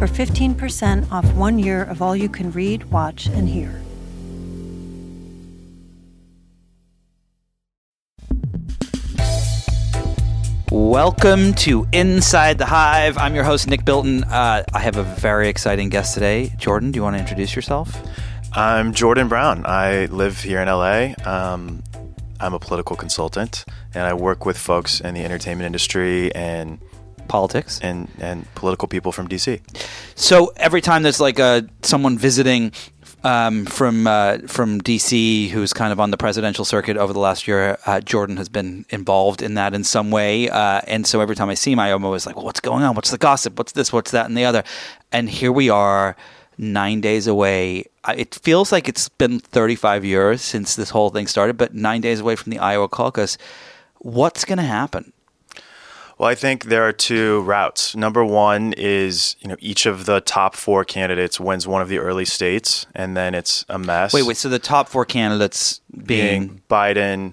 for 15% off one year of all you can read, watch, and hear. Welcome to Inside the Hive. I'm your host, Nick Bilton. Uh, I have a very exciting guest today. Jordan, do you want to introduce yourself? I'm Jordan Brown. I live here in LA. Um, I'm a political consultant, and I work with folks in the entertainment industry and Politics. and, and political people from DC. So every time there's like a someone visiting um, from uh, from DC who's kind of on the presidential circuit over the last year, uh, Jordan has been involved in that in some way. Uh, and so every time I see him, I'm always like, well, "What's going on? What's the gossip? What's this? What's that? And the other." And here we are, nine days away. It feels like it's been 35 years since this whole thing started, but nine days away from the Iowa caucus. What's going to happen? Well, I think there are two routes. Number one is you know each of the top four candidates wins one of the early states, and then it's a mess. Wait, wait. So the top four candidates being, being Biden,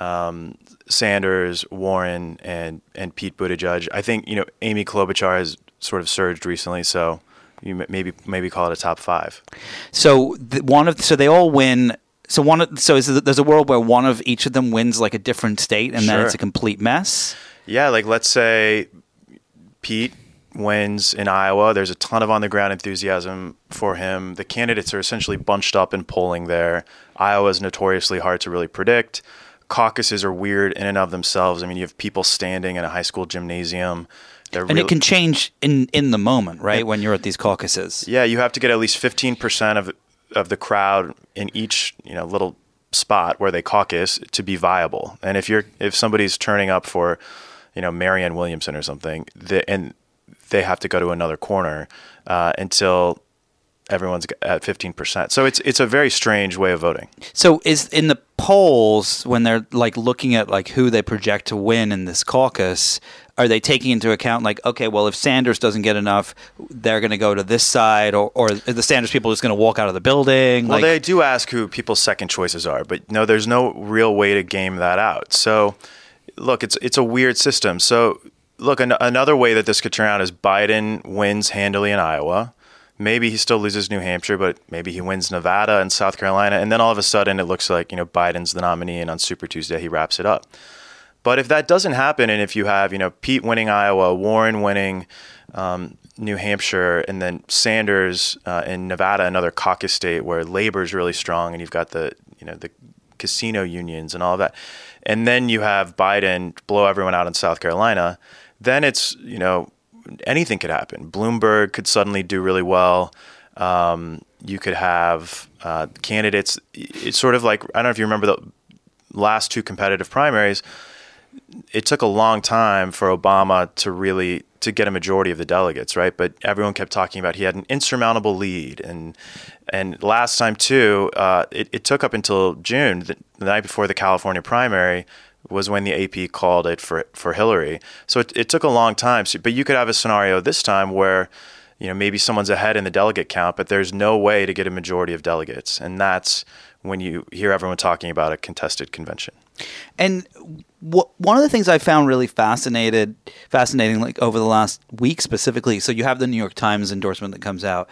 um, Sanders, Warren, and and Pete Buttigieg. I think you know Amy Klobuchar has sort of surged recently, so you maybe maybe call it a top five. so the, one of so they all win. So one of so is there's a world where one of each of them wins like a different state, and then it's a complete mess. Yeah, like let's say Pete wins in Iowa. There's a ton of on the ground enthusiasm for him. The candidates are essentially bunched up in polling there. Iowa is notoriously hard to really predict. Caucuses are weird in and of themselves. I mean, you have people standing in a high school gymnasium. They're And really, it can change in in the moment, right? When you're at these caucuses. Yeah, you have to get at least 15% of of the crowd in each, you know, little spot where they caucus to be viable. And if you're if somebody's turning up for, you know, Marianne Williamson or something, the, and they have to go to another corner uh, until everyone's at 15%. So it's it's a very strange way of voting. So is in the polls when they're like looking at like who they project to win in this caucus, are they taking into account like okay, well if Sanders doesn't get enough, they're going to go to this side, or or the Sanders people are just going to walk out of the building? Well, like, they do ask who people's second choices are, but no, there's no real way to game that out. So, look, it's it's a weird system. So, look, an- another way that this could turn out is Biden wins handily in Iowa. Maybe he still loses New Hampshire, but maybe he wins Nevada and South Carolina, and then all of a sudden it looks like you know Biden's the nominee, and on Super Tuesday he wraps it up. But if that doesn't happen, and if you have, you know, Pete winning Iowa, Warren winning um, New Hampshire, and then Sanders uh, in Nevada, another caucus state where labor is really strong, and you've got the, you know, the casino unions and all that, and then you have Biden blow everyone out in South Carolina, then it's, you know, anything could happen. Bloomberg could suddenly do really well. Um, you could have uh, candidates. It's sort of like I don't know if you remember the last two competitive primaries it took a long time for Obama to really to get a majority of the delegates, right? But everyone kept talking about he had an insurmountable lead, and and last time too, uh, it, it took up until June, the, the night before the California primary, was when the AP called it for for Hillary. So it, it took a long time. So, but you could have a scenario this time where you know maybe someone's ahead in the delegate count, but there's no way to get a majority of delegates, and that's when you hear everyone talking about a contested convention. And wh- one of the things I found really fascinated, fascinating, like over the last week specifically. So you have the New York Times endorsement that comes out,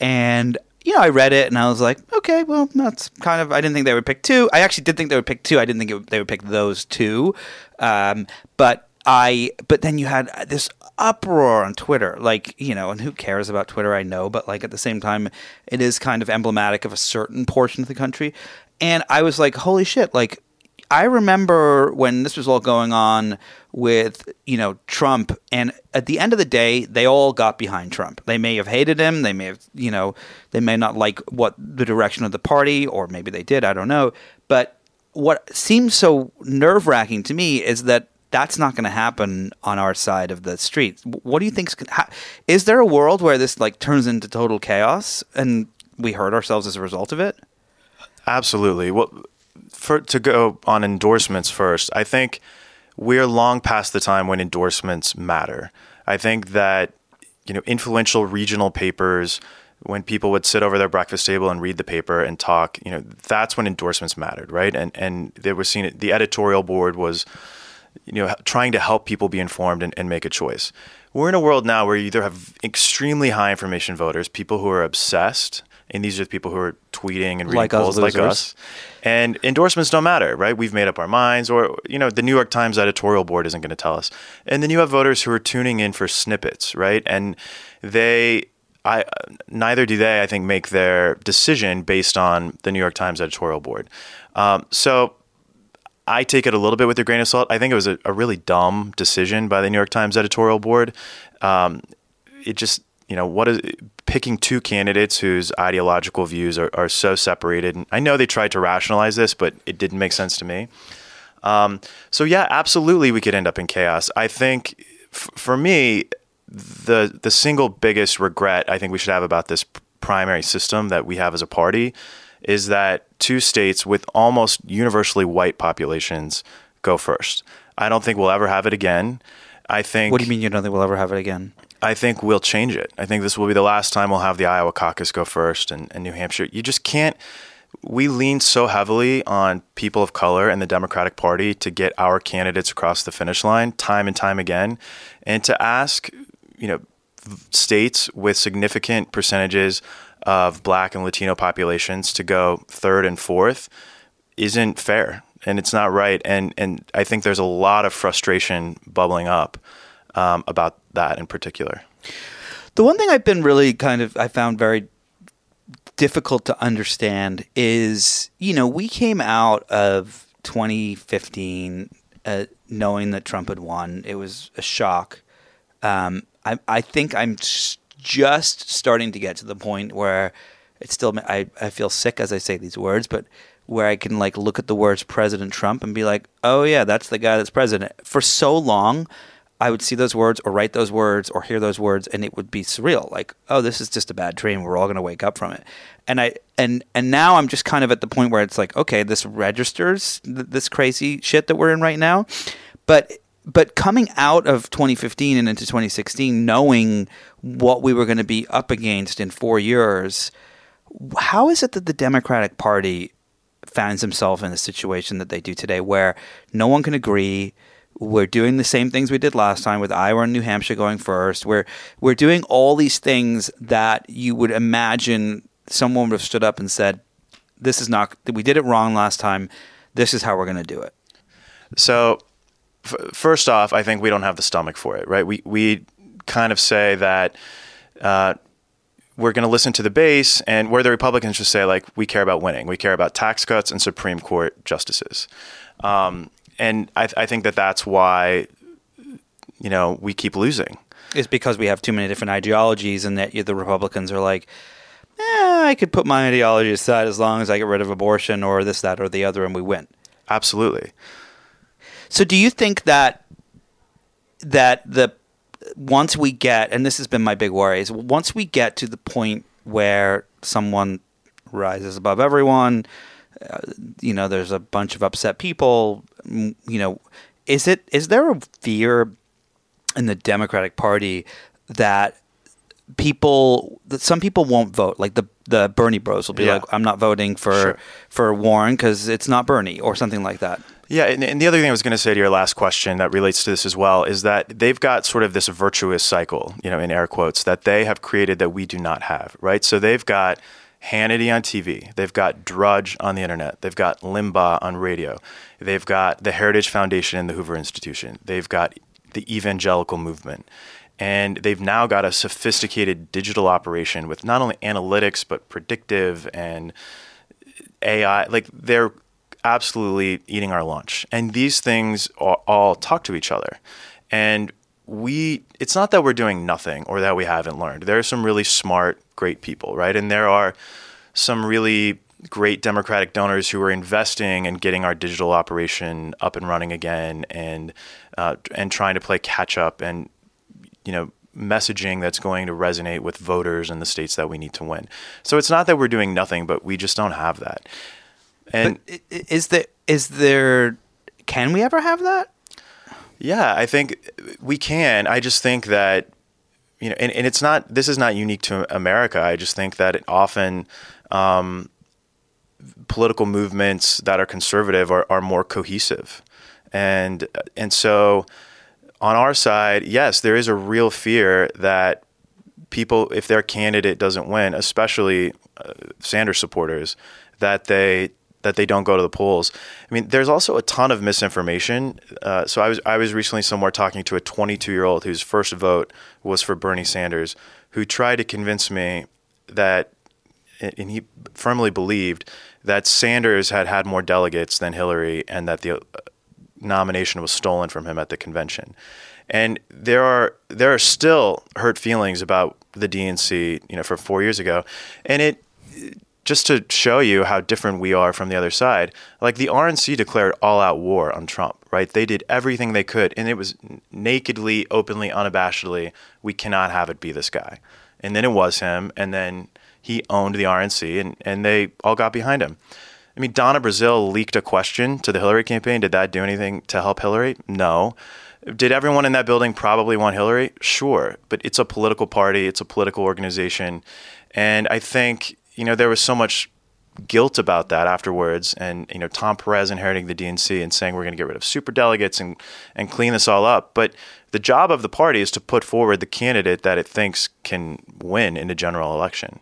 and you know I read it and I was like, okay, well that's kind of. I didn't think they would pick two. I actually did think they would pick two. I didn't think it, they would pick those two, um, but I. But then you had this uproar on Twitter, like you know, and who cares about Twitter? I know, but like at the same time, it is kind of emblematic of a certain portion of the country, and I was like, holy shit, like. I remember when this was all going on with, you know, Trump and at the end of the day, they all got behind Trump. They may have hated him, they may have, you know, they may not like what the direction of the party or maybe they did, I don't know. But what seems so nerve-wracking to me is that that's not going to happen on our side of the street. What do you think? Is there a world where this like turns into total chaos and we hurt ourselves as a result of it? Absolutely. Well, for to go on endorsements first, I think we're long past the time when endorsements matter. I think that you know influential regional papers when people would sit over their breakfast table and read the paper and talk, you know, that's when endorsements mattered, right? And and they were seeing the editorial board was you know, trying to help people be informed and, and make a choice. We're in a world now where you either have extremely high information voters, people who are obsessed, and these are the people who are tweeting and reading like polls us, like us. And endorsements don't matter, right? We've made up our minds, or you know, the New York Times editorial board isn't going to tell us. And then you have voters who are tuning in for snippets, right? And they, I, neither do they, I think, make their decision based on the New York Times editorial board. Um, so I take it a little bit with a grain of salt. I think it was a, a really dumb decision by the New York Times editorial board. Um, it just, you know, what is picking two candidates whose ideological views are, are so separated. And I know they tried to rationalize this, but it didn't make sense to me. Um, so yeah, absolutely, we could end up in chaos. I think f- for me, the the single biggest regret I think we should have about this primary system that we have as a party is that two states with almost universally white populations go first. I don't think we'll ever have it again. I think. What do you mean you don't think we'll ever have it again? I think we'll change it. I think this will be the last time we'll have the Iowa caucus go first and, and New Hampshire. You just can't. We lean so heavily on people of color and the Democratic Party to get our candidates across the finish line time and time again, and to ask, you know, states with significant percentages of black and Latino populations to go third and fourth isn't fair and it's not right. And, and I think there's a lot of frustration bubbling up um, about that in particular. The one thing I've been really kind of, I found very difficult to understand is, you know, we came out of 2015 uh, knowing that Trump had won. It was a shock. Um, I, I think I'm just starting to get to the point where it's still I, I feel sick as I say these words, but where I can like look at the words President Trump and be like, oh yeah, that's the guy that's president. For so long, I would see those words or write those words or hear those words, and it would be surreal. Like, oh, this is just a bad dream. We're all going to wake up from it. And I and and now I'm just kind of at the point where it's like, okay, this registers th- this crazy shit that we're in right now, but but coming out of 2015 and into 2016, knowing what we were going to be up against in four years, how is it that the Democratic Party finds himself in a situation that they do today, where no one can agree? We're doing the same things we did last time with Iowa and New Hampshire going first. We're we're doing all these things that you would imagine someone would have stood up and said, "This is not. We did it wrong last time. This is how we're going to do it." So first off, I think we don't have the stomach for it, right? We we kind of say that uh, we're going to listen to the base, and where the Republicans just say like we care about winning, we care about tax cuts and Supreme Court justices, um, and I, I think that that's why you know we keep losing. It's because we have too many different ideologies, and that the Republicans are like. Eh, I could put my ideology aside as long as I get rid of abortion or this, that, or the other, and we win. Absolutely. So do you think that that the once we get and this has been my big worry is once we get to the point where someone rises above everyone, uh, you know, there's a bunch of upset people, you know, is it is there a fear in the Democratic Party that people that some people won't vote like the the Bernie bros will be yeah. like I'm not voting for sure. for Warren cuz it's not Bernie or something like that. Yeah, and, and, the other thing I was going to say to your last question that relates to this as well is that they've got sort of this virtuous cycle, you know, in air quotes, that they have created that we do not have, right? So they've got Hannity on TV, they've got Drudge on the internet, they've got Limbaugh on radio, they've got the Heritage Foundation and the Hoover Institution, they've got the evangelical movement. And they've now got a sophisticated digital operation with not only analytics, but predictive and AI. Like they're absolutely eating our lunch. And these things all, talk to each other. And we it's not that we're doing nothing or that we haven't learned. There are some really smart, great people, right? And there are some really great Democratic donors who are investing and getting our digital operation up and running again, and uh, and trying to play catch up, and you know messaging that's going to resonate with voters in the states that we need to win. So it's not that we're doing nothing, but we just don't have that. And but is there is there can we ever have that? Yeah, I think we can. I just think that you know, and, and it's not. This is not unique to America. I just think that often um, political movements that are conservative are, are more cohesive, and and so on our side, yes, there is a real fear that people, if their candidate doesn't win, especially uh, Sanders supporters, that they that they don't go to the polls. I mean, there's also a ton of misinformation. Uh, so I was I was recently somewhere talking to a 22 year old whose first vote was for Bernie Sanders, who tried to convince me that, and he firmly believed that Sanders had had more delegates than Hillary, and that the uh, nomination was stolen from him at the convention. And there are there are still hurt feelings about the DNC, you know, for four years ago, and it just to show you how different we are from the other side, like the RNC declared all out war on Trump, right? They did everything they could, and it was nakedly, openly, unabashedly, we cannot have it be this guy. And then it was him, and then he owned the RNC, and, and they all got behind him. I mean, Donna Brazile leaked a question to the Hillary campaign. Did that do anything to help Hillary? No. Did everyone in that building probably want Hillary? Sure. But it's a political party, it's a political organization. And I think you know, there was so much guilt about that afterwards. And, you know, Tom Perez inheriting the DNC and saying we're going to get rid of super delegates and, and clean this all up. But the job of the party is to put forward the candidate that it thinks can win in a general election.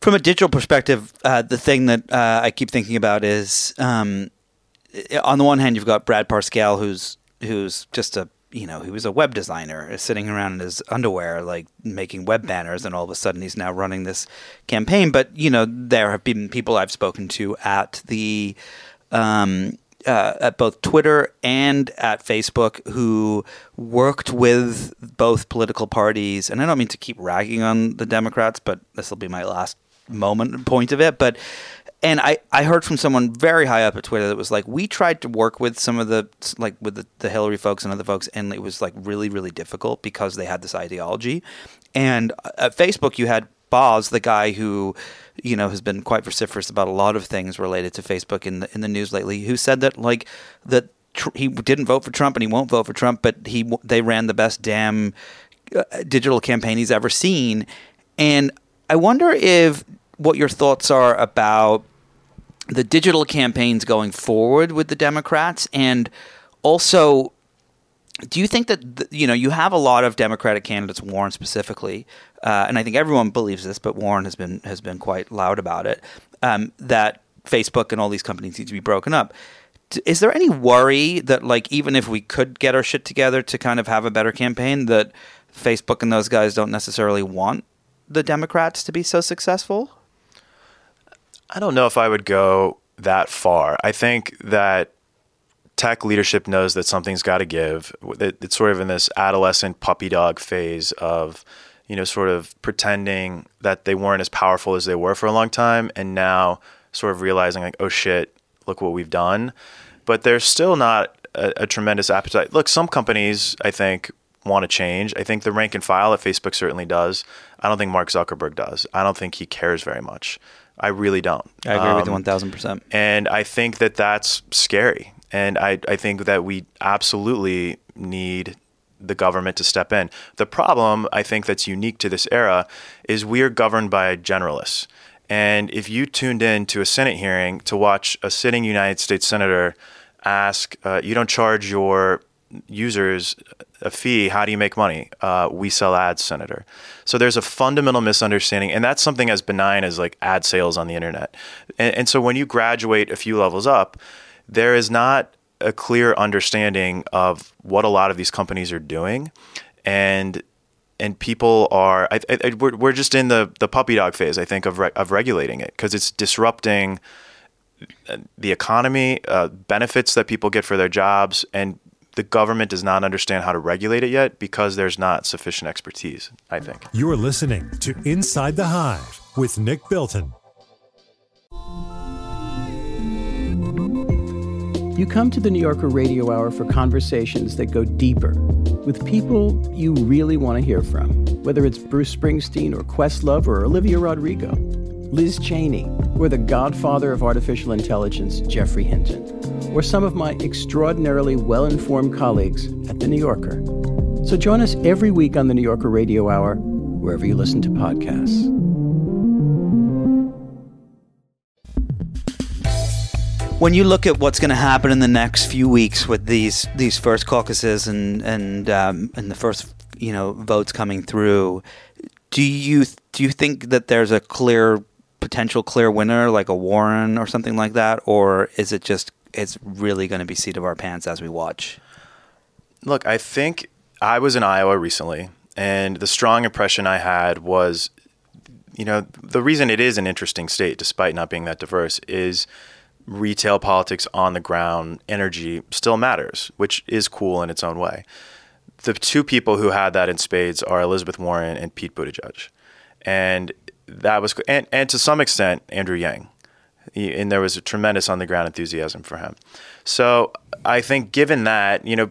From a digital perspective, uh, the thing that uh, I keep thinking about is, um, on the one hand, you've got Brad Parscale, who's who's just a you know, he was a web designer sitting around in his underwear, like making web banners, and all of a sudden he's now running this campaign. But, you know, there have been people I've spoken to at the, um, uh, at both Twitter and at Facebook who worked with both political parties. And I don't mean to keep ragging on the Democrats, but this will be my last moment point of it. But and I, I heard from someone very high up at Twitter that was like, we tried to work with some of the like with the, the Hillary folks and other folks, and it was like really really difficult because they had this ideology. And at Facebook, you had Boz, the guy who, you know, has been quite vociferous about a lot of things related to Facebook in the in the news lately, who said that like that tr- he didn't vote for Trump and he won't vote for Trump, but he they ran the best damn uh, digital campaign he's ever seen. And I wonder if what your thoughts are about the digital campaigns going forward with the Democrats, and also, do you think that you know you have a lot of Democratic candidates, Warren specifically, uh, and I think everyone believes this, but Warren has been has been quite loud about it um, that Facebook and all these companies need to be broken up. Is there any worry that like even if we could get our shit together to kind of have a better campaign, that Facebook and those guys don't necessarily want the Democrats to be so successful? I don't know if I would go that far. I think that tech leadership knows that something's got to give. It's sort of in this adolescent puppy dog phase of, you know, sort of pretending that they weren't as powerful as they were for a long time, and now sort of realizing like, oh shit, look what we've done. But there's still not a, a tremendous appetite. Look, some companies I think want to change. I think the rank and file at Facebook certainly does. I don't think Mark Zuckerberg does. I don't think he cares very much. I really don't. I agree um, with you 1000%. And I think that that's scary. And I, I think that we absolutely need the government to step in. The problem, I think, that's unique to this era is we are governed by generalists. And if you tuned in to a Senate hearing to watch a sitting United States Senator ask, uh, you don't charge your users a fee. How do you make money? Uh, we sell ads, Senator. So there's a fundamental misunderstanding, and that's something as benign as like ad sales on the internet. And, and so when you graduate a few levels up, there is not a clear understanding of what a lot of these companies are doing, and and people are I, I, we're, we're just in the the puppy dog phase I think of re, of regulating it because it's disrupting the economy, uh, benefits that people get for their jobs, and the government does not understand how to regulate it yet because there's not sufficient expertise, I think. You're listening to Inside the Hive with Nick Bilton. You come to the New Yorker Radio Hour for conversations that go deeper with people you really want to hear from, whether it's Bruce Springsteen or Questlove or Olivia Rodrigo. Liz Cheney, or the godfather of artificial intelligence, Geoffrey Hinton, or some of my extraordinarily well informed colleagues at The New Yorker. So join us every week on the New Yorker Radio Hour, wherever you listen to podcasts. when you look at what's going to happen in the next few weeks with these these first caucuses and and um, and the first you know votes coming through, do you do you think that there's a clear potential clear winner like a Warren or something like that, or is it just it's really going to be seat of our pants as we watch? Look, I think I was in Iowa recently, and the strong impression I had was, you know, the reason it is an interesting state, despite not being that diverse, is retail politics on the ground, energy still matters, which is cool in its own way. The two people who had that in spades are Elizabeth Warren and Pete Buttigieg, and that was and, and to some extent Andrew Yang, and there was a tremendous on the ground enthusiasm for him. So I think given that you know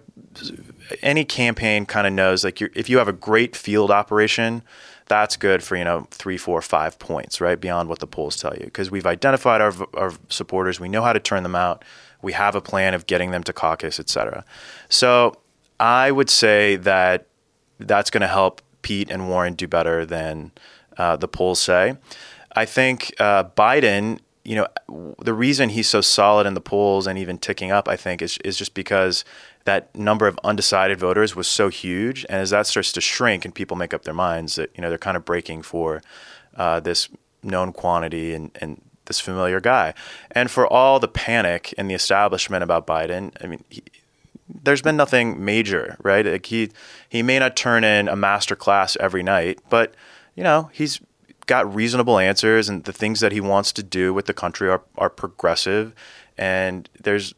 any campaign kind of knows like if you have a great field operation that's good for you know three, four, five points, right beyond what the polls tell you, because we've identified our our supporters, we know how to turn them out, we have a plan of getting them to caucus, et cetera. So I would say that that's going to help Pete and Warren do better than uh, the polls say. I think uh, Biden, you know, the reason he's so solid in the polls and even ticking up, I think, is is just because that number of undecided voters was so huge. And as that starts to shrink and people make up their minds that, you know, they're kind of breaking for uh, this known quantity and, and this familiar guy. And for all the panic in the establishment about Biden, I mean, he, there's been nothing major, right? Like he he may not turn in a master class every night, but you know he's got reasonable answers, and the things that he wants to do with the country are are progressive. And there's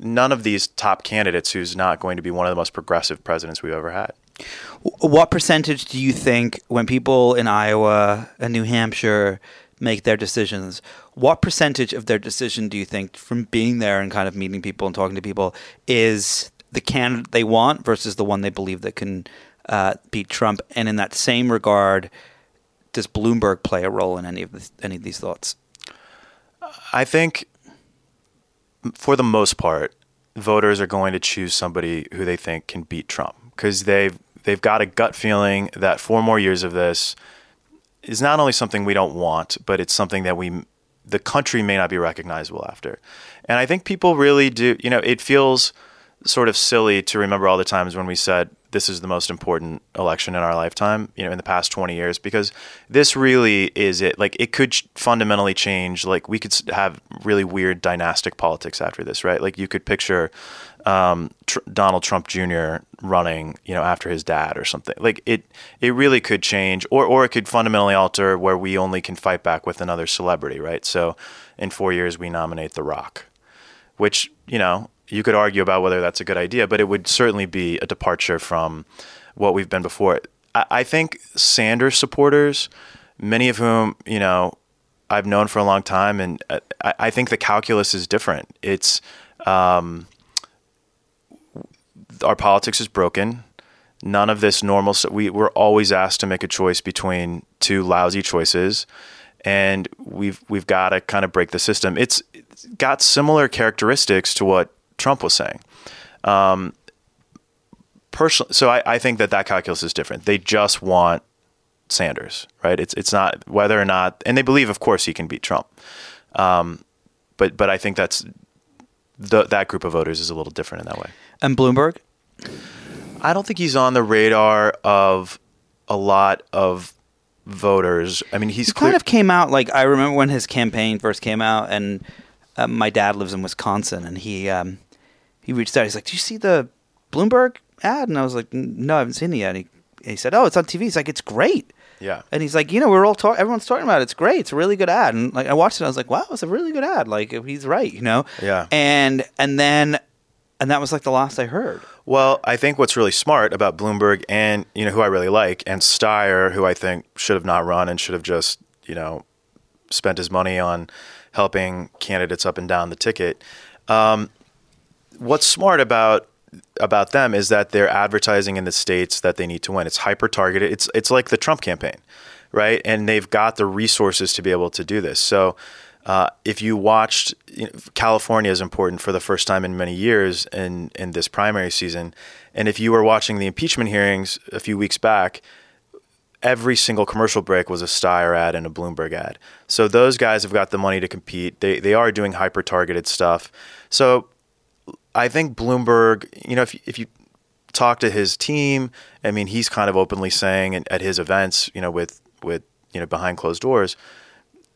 none of these top candidates who's not going to be one of the most progressive presidents we've ever had. What percentage do you think when people in Iowa and New Hampshire make their decisions, what percentage of their decision do you think from being there and kind of meeting people and talking to people is the candidate they want versus the one they believe that can uh, beat Trump? And in that same regard, does Bloomberg play a role in any of this, any of these thoughts? I think for the most part, voters are going to choose somebody who they think can beat Trump because they've they've got a gut feeling that four more years of this is not only something we don't want, but it's something that we the country may not be recognizable after. And I think people really do. You know, it feels sort of silly to remember all the times when we said this is the most important election in our lifetime, you know, in the past 20 years, because this really is it. Like, it could fundamentally change. Like, we could have really weird dynastic politics after this, right? Like, you could picture um, tr- Donald Trump Jr. running, you know, after his dad or something. Like, it it really could change, or or it could fundamentally alter where we only can fight back with another celebrity, right? So, in four years, we nominate The Rock, which you know you could argue about whether that's a good idea, but it would certainly be a departure from what we've been before. I, I think Sanders supporters, many of whom, you know, I've known for a long time, and I, I think the calculus is different. It's um, our politics is broken. None of this normal. We we're always asked to make a choice between two lousy choices, and we've we've got to kind of break the system. It's got similar characteristics to what Trump was saying. Um, personally, so I, I think that that calculus is different. They just want Sanders, right? It's it's not whether or not, and they believe, of course, he can beat Trump. Um, but but I think that's the, that group of voters is a little different in that way. And Bloomberg, I don't think he's on the radar of a lot of voters. I mean, he's he clear- kind of came out like I remember when his campaign first came out, and uh, my dad lives in Wisconsin, and he um, he reached out. He's like, "Do you see the Bloomberg ad?" And I was like, "No, I haven't seen it yet." And he, he said, "Oh, it's on TV." He's like, "It's great." Yeah. And he's like, you know, we're all talking. Everyone's talking about it. It's great. It's a really good ad. And like, I watched it. I was like, wow, it's a really good ad. Like, he's right. You know. Yeah. And and then, and that was like the last I heard. Well, I think what's really smart about Bloomberg and you know who I really like and Steyer, who I think should have not run and should have just you know spent his money on helping candidates up and down the ticket. Um, what's smart about about them is that they're advertising in the states that they need to win. It's hyper targeted. It's it's like the Trump campaign, right? And they've got the resources to be able to do this. So. Uh, if you watched, you know, California is important for the first time in many years in in this primary season, and if you were watching the impeachment hearings a few weeks back, every single commercial break was a Steyer ad and a Bloomberg ad. So those guys have got the money to compete. They they are doing hyper targeted stuff. So I think Bloomberg, you know, if if you talk to his team, I mean, he's kind of openly saying at his events, you know, with with you know behind closed doors,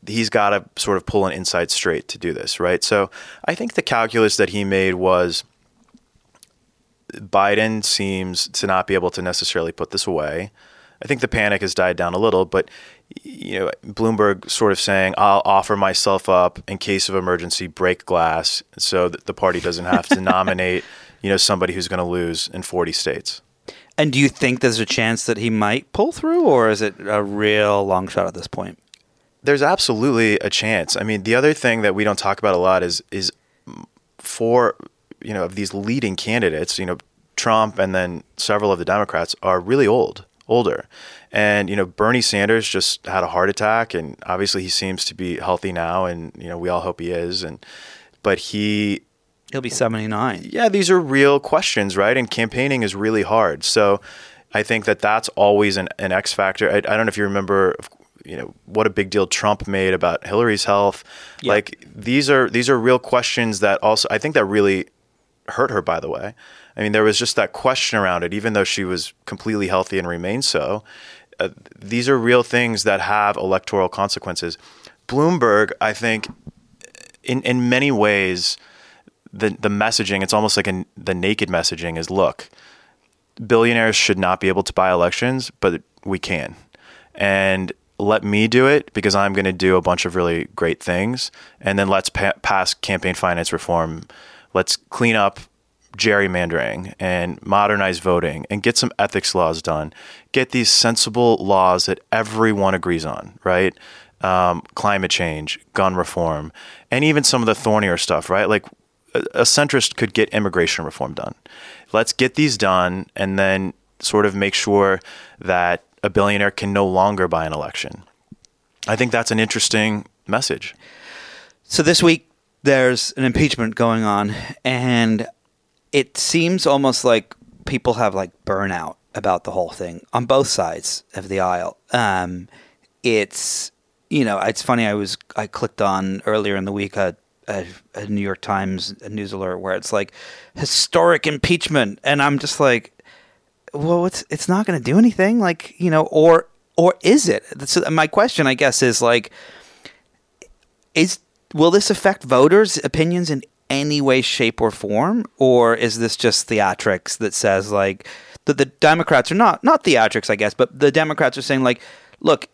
he's got to sort of pull an inside straight to do this, right? So I think the calculus that he made was Biden seems to not be able to necessarily put this away. I think the panic has died down a little, but you know, Bloomberg sort of saying, "I'll offer myself up in case of emergency, break glass, so that the party doesn't have to nominate, you know, somebody who's going to lose in 40 states." And do you think there's a chance that he might pull through, or is it a real long shot at this point? There's absolutely a chance. I mean, the other thing that we don't talk about a lot is is for you know of these leading candidates, you know, Trump and then several of the Democrats are really old older. And you know, Bernie Sanders just had a heart attack, and obviously he seems to be healthy now, and you know, we all hope he is. And but he he'll be seventy nine. Yeah, these are real questions, right? And campaigning is really hard. So I think that that's always an, an X factor. I, I don't know if you remember, you know, what a big deal Trump made about Hillary's health. Yep. Like these are these are real questions that also I think that really hurt her. By the way, I mean, there was just that question around it, even though she was completely healthy and remained so. Uh, these are real things that have electoral consequences. Bloomberg, I think, in in many ways, the the messaging it's almost like a, the naked messaging is look, billionaires should not be able to buy elections, but we can, and let me do it because I'm going to do a bunch of really great things, and then let's pa- pass campaign finance reform. Let's clean up gerrymandering and modernize voting and get some ethics laws done. Get these sensible laws that everyone agrees on, right? Um, climate change, gun reform, and even some of the thornier stuff, right? Like a, a centrist could get immigration reform done. Let's get these done and then sort of make sure that a billionaire can no longer buy an election. I think that's an interesting message. So this week, there's an impeachment going on, and it seems almost like people have like burnout about the whole thing on both sides of the aisle. Um, it's you know it's funny. I was I clicked on earlier in the week a, a, a New York Times news alert where it's like historic impeachment, and I'm just like, well, it's it's not going to do anything. Like you know, or or is it? So my question, I guess, is like, is will this affect voters' opinions in any way, shape, or form, or is this just theatrics that says like that the Democrats are not not theatrics, I guess, but the Democrats are saying like, look,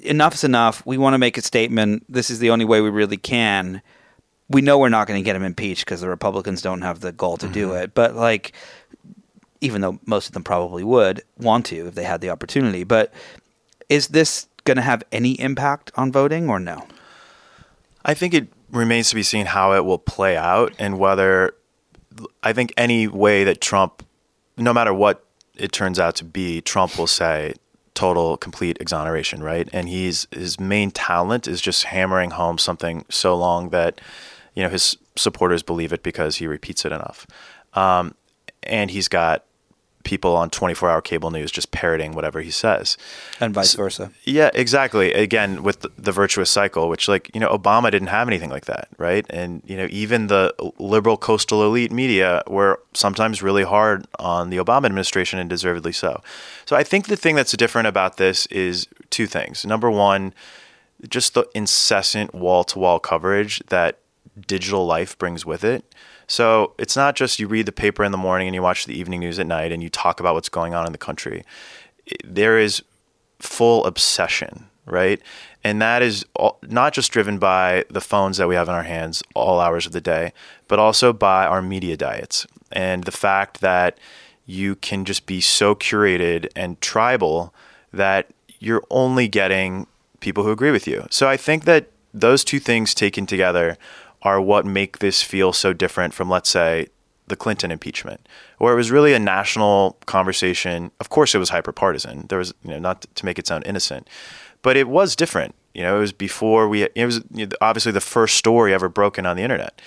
enough is enough. We want to make a statement. This is the only way we really can. We know we're not going to get him impeached because the Republicans don't have the goal to mm-hmm. do it, but like, even though most of them probably would want to if they had the opportunity, but is this going to have any impact on voting or no? I think it remains to be seen how it will play out and whether I think any way that Trump, no matter what it turns out to be, Trump will say total complete exoneration, right? And he's his main talent is just hammering home something so long that you know his supporters believe it because he repeats it enough. Um, and he's got people on 24 hour cable news just parroting whatever he says. And vice so, versa. Yeah, exactly. Again, with the, the, virtuous cycle, which, like, you know, Obama didn't have anything like that, right? And, you know, even the liberal coastal elite media were sometimes really hard on the Obama administration and deservedly so. So I think the thing that's different about this is two things. Number one, just the incessant wall to wall coverage that digital life brings with it. So it's not just you read the paper in the morning and you watch the evening news at night and you talk about what's going on in the country. There is full obsession, right? And that is not just driven by the phones that we have in our hands all hours of the day, but also by our media diets and the fact that you can just be so curated and tribal that you're only getting people who agree with you. So I think that those two things taken together are what make this feel so different from, let's say, the Clinton impeachment, where it was really a national conversation. Of course, it was hyper partisan. There was, you know, not to make it sound innocent, but it was different. You know, it was before we. It was obviously the first story ever broken on the internet,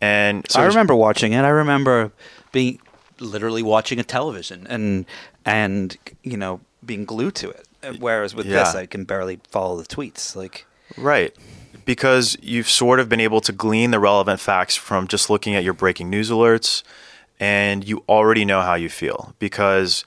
and so I was- remember watching it. I remember being literally watching a television and and you know being glued to it. Whereas with this, I can barely follow the tweets. Like, Right. Because you've sort of been able to glean the relevant facts from just looking at your breaking news alerts, and you already know how you feel because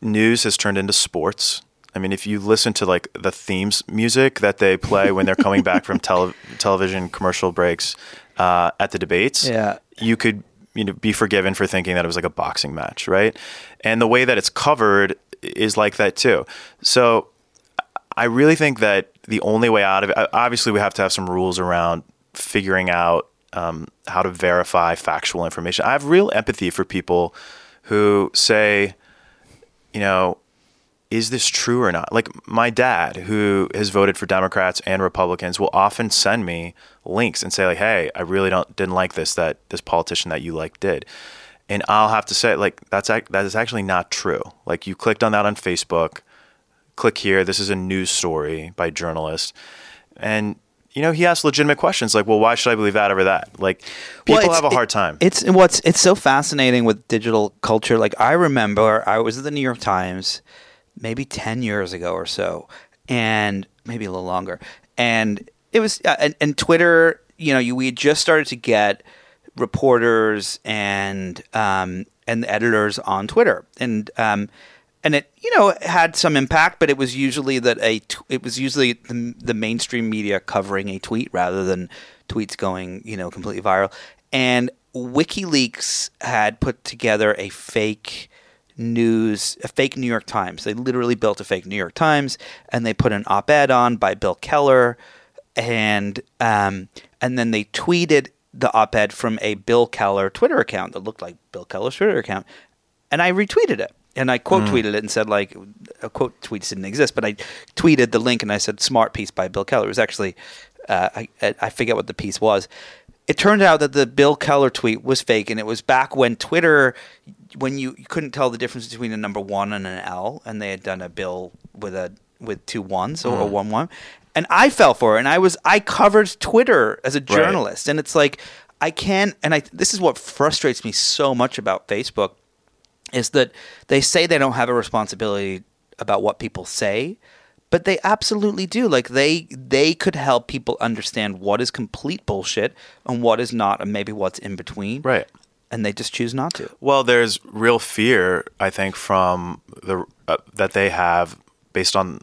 news has turned into sports. I mean, if you listen to like the themes music that they play when they're coming back from tele- television commercial breaks uh, at the debates, Yeah. you could you know be forgiven for thinking that it was like a boxing match, right? And the way that it's covered is like that too. So I really think that the only way out of it, obviously, we have to have some rules around figuring out um, how to verify factual information. I have real empathy for people who say, you know, is this true or not? Like my dad, who has voted for Democrats and Republicans, will often send me links and say, like, "Hey, I really don't didn't like this that this politician that you like did," and I'll have to say, like, that's that is actually not true. Like you clicked on that on Facebook click here. This is a news story by journalist. And, you know, he asked legitimate questions like, well, why should I believe that over that? Like, people Well, have a hard time. It's what's it's so fascinating with digital culture. Like I remember I was at the New York Times maybe 10 years ago or so and maybe a little longer. And it was uh, and, and Twitter, you know, you, we had just started to get reporters and um, and editors on Twitter. And um, and it you know had some impact, but it was usually that a t- it was usually the, the mainstream media covering a tweet rather than tweets going you know completely viral. And WikiLeaks had put together a fake news, a fake New York Times. They literally built a fake New York Times, and they put an op-ed on by Bill Keller, and um, and then they tweeted the op-ed from a Bill Keller Twitter account that looked like Bill Keller's Twitter account, and I retweeted it. And I quote tweeted it and said like, a quote tweets didn't exist, but I tweeted the link and I said smart piece by Bill Keller. It was actually, uh, I I forget what the piece was. It turned out that the Bill Keller tweet was fake, and it was back when Twitter, when you, you couldn't tell the difference between a number one and an L, and they had done a Bill with a with two ones or a one one, and I fell for it, and I was I covered Twitter as a journalist, and it's like I can't, and I this is what frustrates me so much about Facebook is that they say they don't have a responsibility about what people say, but they absolutely do. Like they they could help people understand what is complete bullshit and what is not, and maybe what's in between. Right. And they just choose not to. Well, there's real fear, I think, from the uh, that they have based on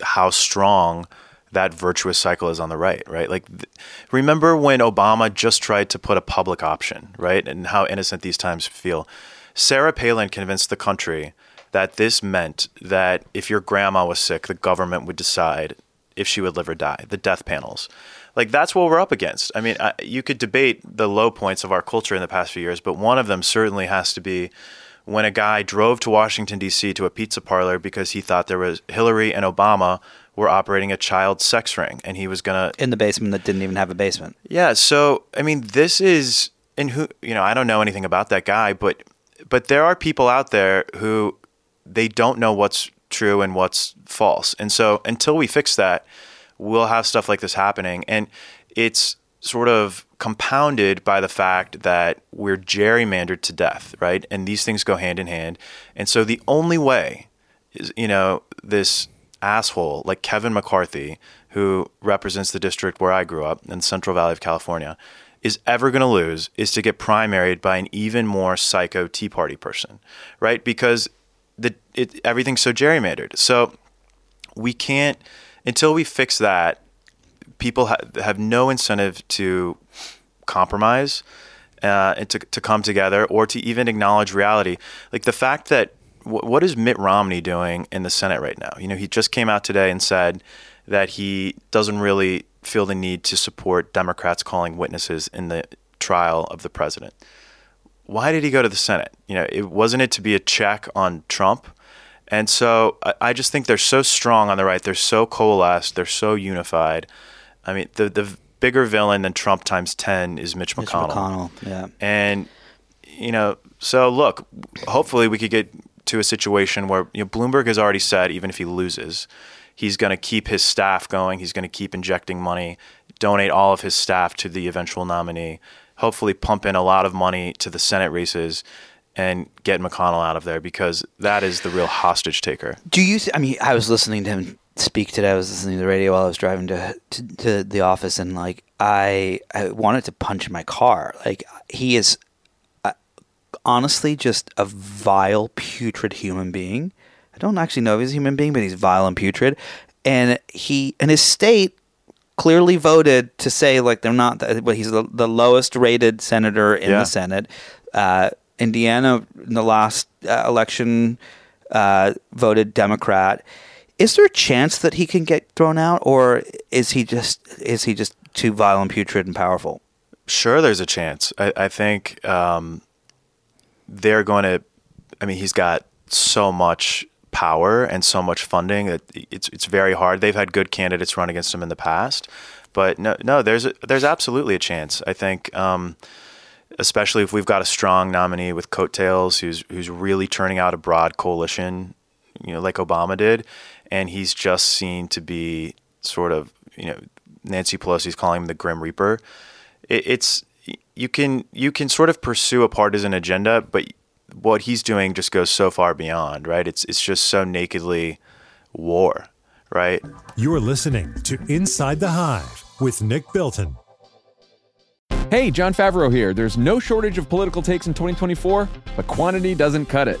how strong that virtuous cycle is on the right, right? Like, th- remember when Obama just tried to put a public option, right, and how innocent these times feel. Sarah Palin convinced the country that this meant that if your grandma was sick, the government would decide if she would live or die. The death panels. Like that's what we're up against. I mean, I, you could debate the low points of our culture in the past few years, but one of them certainly has to be when a guy drove to Washington D.C. to a pizza parlor because he thought there was Hillary and Obama were operating a child sex ring, and he was gonna In the basement that didn't even have a basement. yeah, so I mean, this is and who you know, I don't know anything about that guy, but but there are people out there who they don't know what's true and what's false. And so until we fix that, we'll have stuff like this happening and it's sort of compounded by the fact that we're gerrymandered to death, right? And these things go hand in hand. And so the only way is, you know, this asshole like Kevin McCarthy, who represents the district where I grew up in Central Valley of California, is ever going to lose is to get primaried by an even more psycho Tea Party person, right? Because the it, everything's so gerrymandered. So we can't until we fix that. People ha- have no incentive to compromise uh, and to, to come together or to even acknowledge reality. Like the fact that wh- what is Mitt Romney doing in the Senate right now? You know, he just came out today and said that he doesn't really feel the need to support Democrats calling witnesses in the trial of the president. Why did he go to the Senate? You know, it wasn't it to be a check on Trump. And so I, I just think they're so strong on the right. They're so coalesced. They're so unified. I mean, the the bigger villain than Trump times ten is Mitch McConnell. Mitch McConnell. Yeah. And you know, so look, hopefully we could get to a situation where you know, Bloomberg has already said even if he loses, he's going to keep his staff going. He's going to keep injecting money, donate all of his staff to the eventual nominee, hopefully pump in a lot of money to the Senate races and get McConnell out of there because that is the real hostage taker. Do you? Th- I mean, I was listening to him speak today. I was listening to the radio while I was driving to to, to the office, and like I I wanted to punch my car. Like he is uh, honestly just a vile, putrid human being. I don't actually know if he's a human being, but he's vile and putrid. And he and his state clearly voted to say like they're not. But he's the, the lowest rated senator in Yeah. the Senate. Uh, Indiana in the last uh, election uh, voted Democrat. Is there a chance that he can get thrown out, or is he just is he just too vile and putrid and powerful? Sure, there's a chance. I, I think um, they're going to. I mean, he's got so much power and so much funding that it's it's very hard. They've had good candidates run against him in the past, but no, no, there's a, there's absolutely a chance. I think, um, especially if we've got a strong nominee with coattails who's who's really turning out a broad coalition, you know, like Obama did, and he's just seen to be sort of you know Nancy Pelosi's calling him the Grim Reaper. It, it's you can you can sort of pursue a partisan agenda, but what he's doing just goes so far beyond, right? It's it's just so nakedly war, right? You're listening to Inside the Hive with Nick Bilton. Hey, John Favreau here. There's no shortage of political takes in 2024, but quantity doesn't cut it.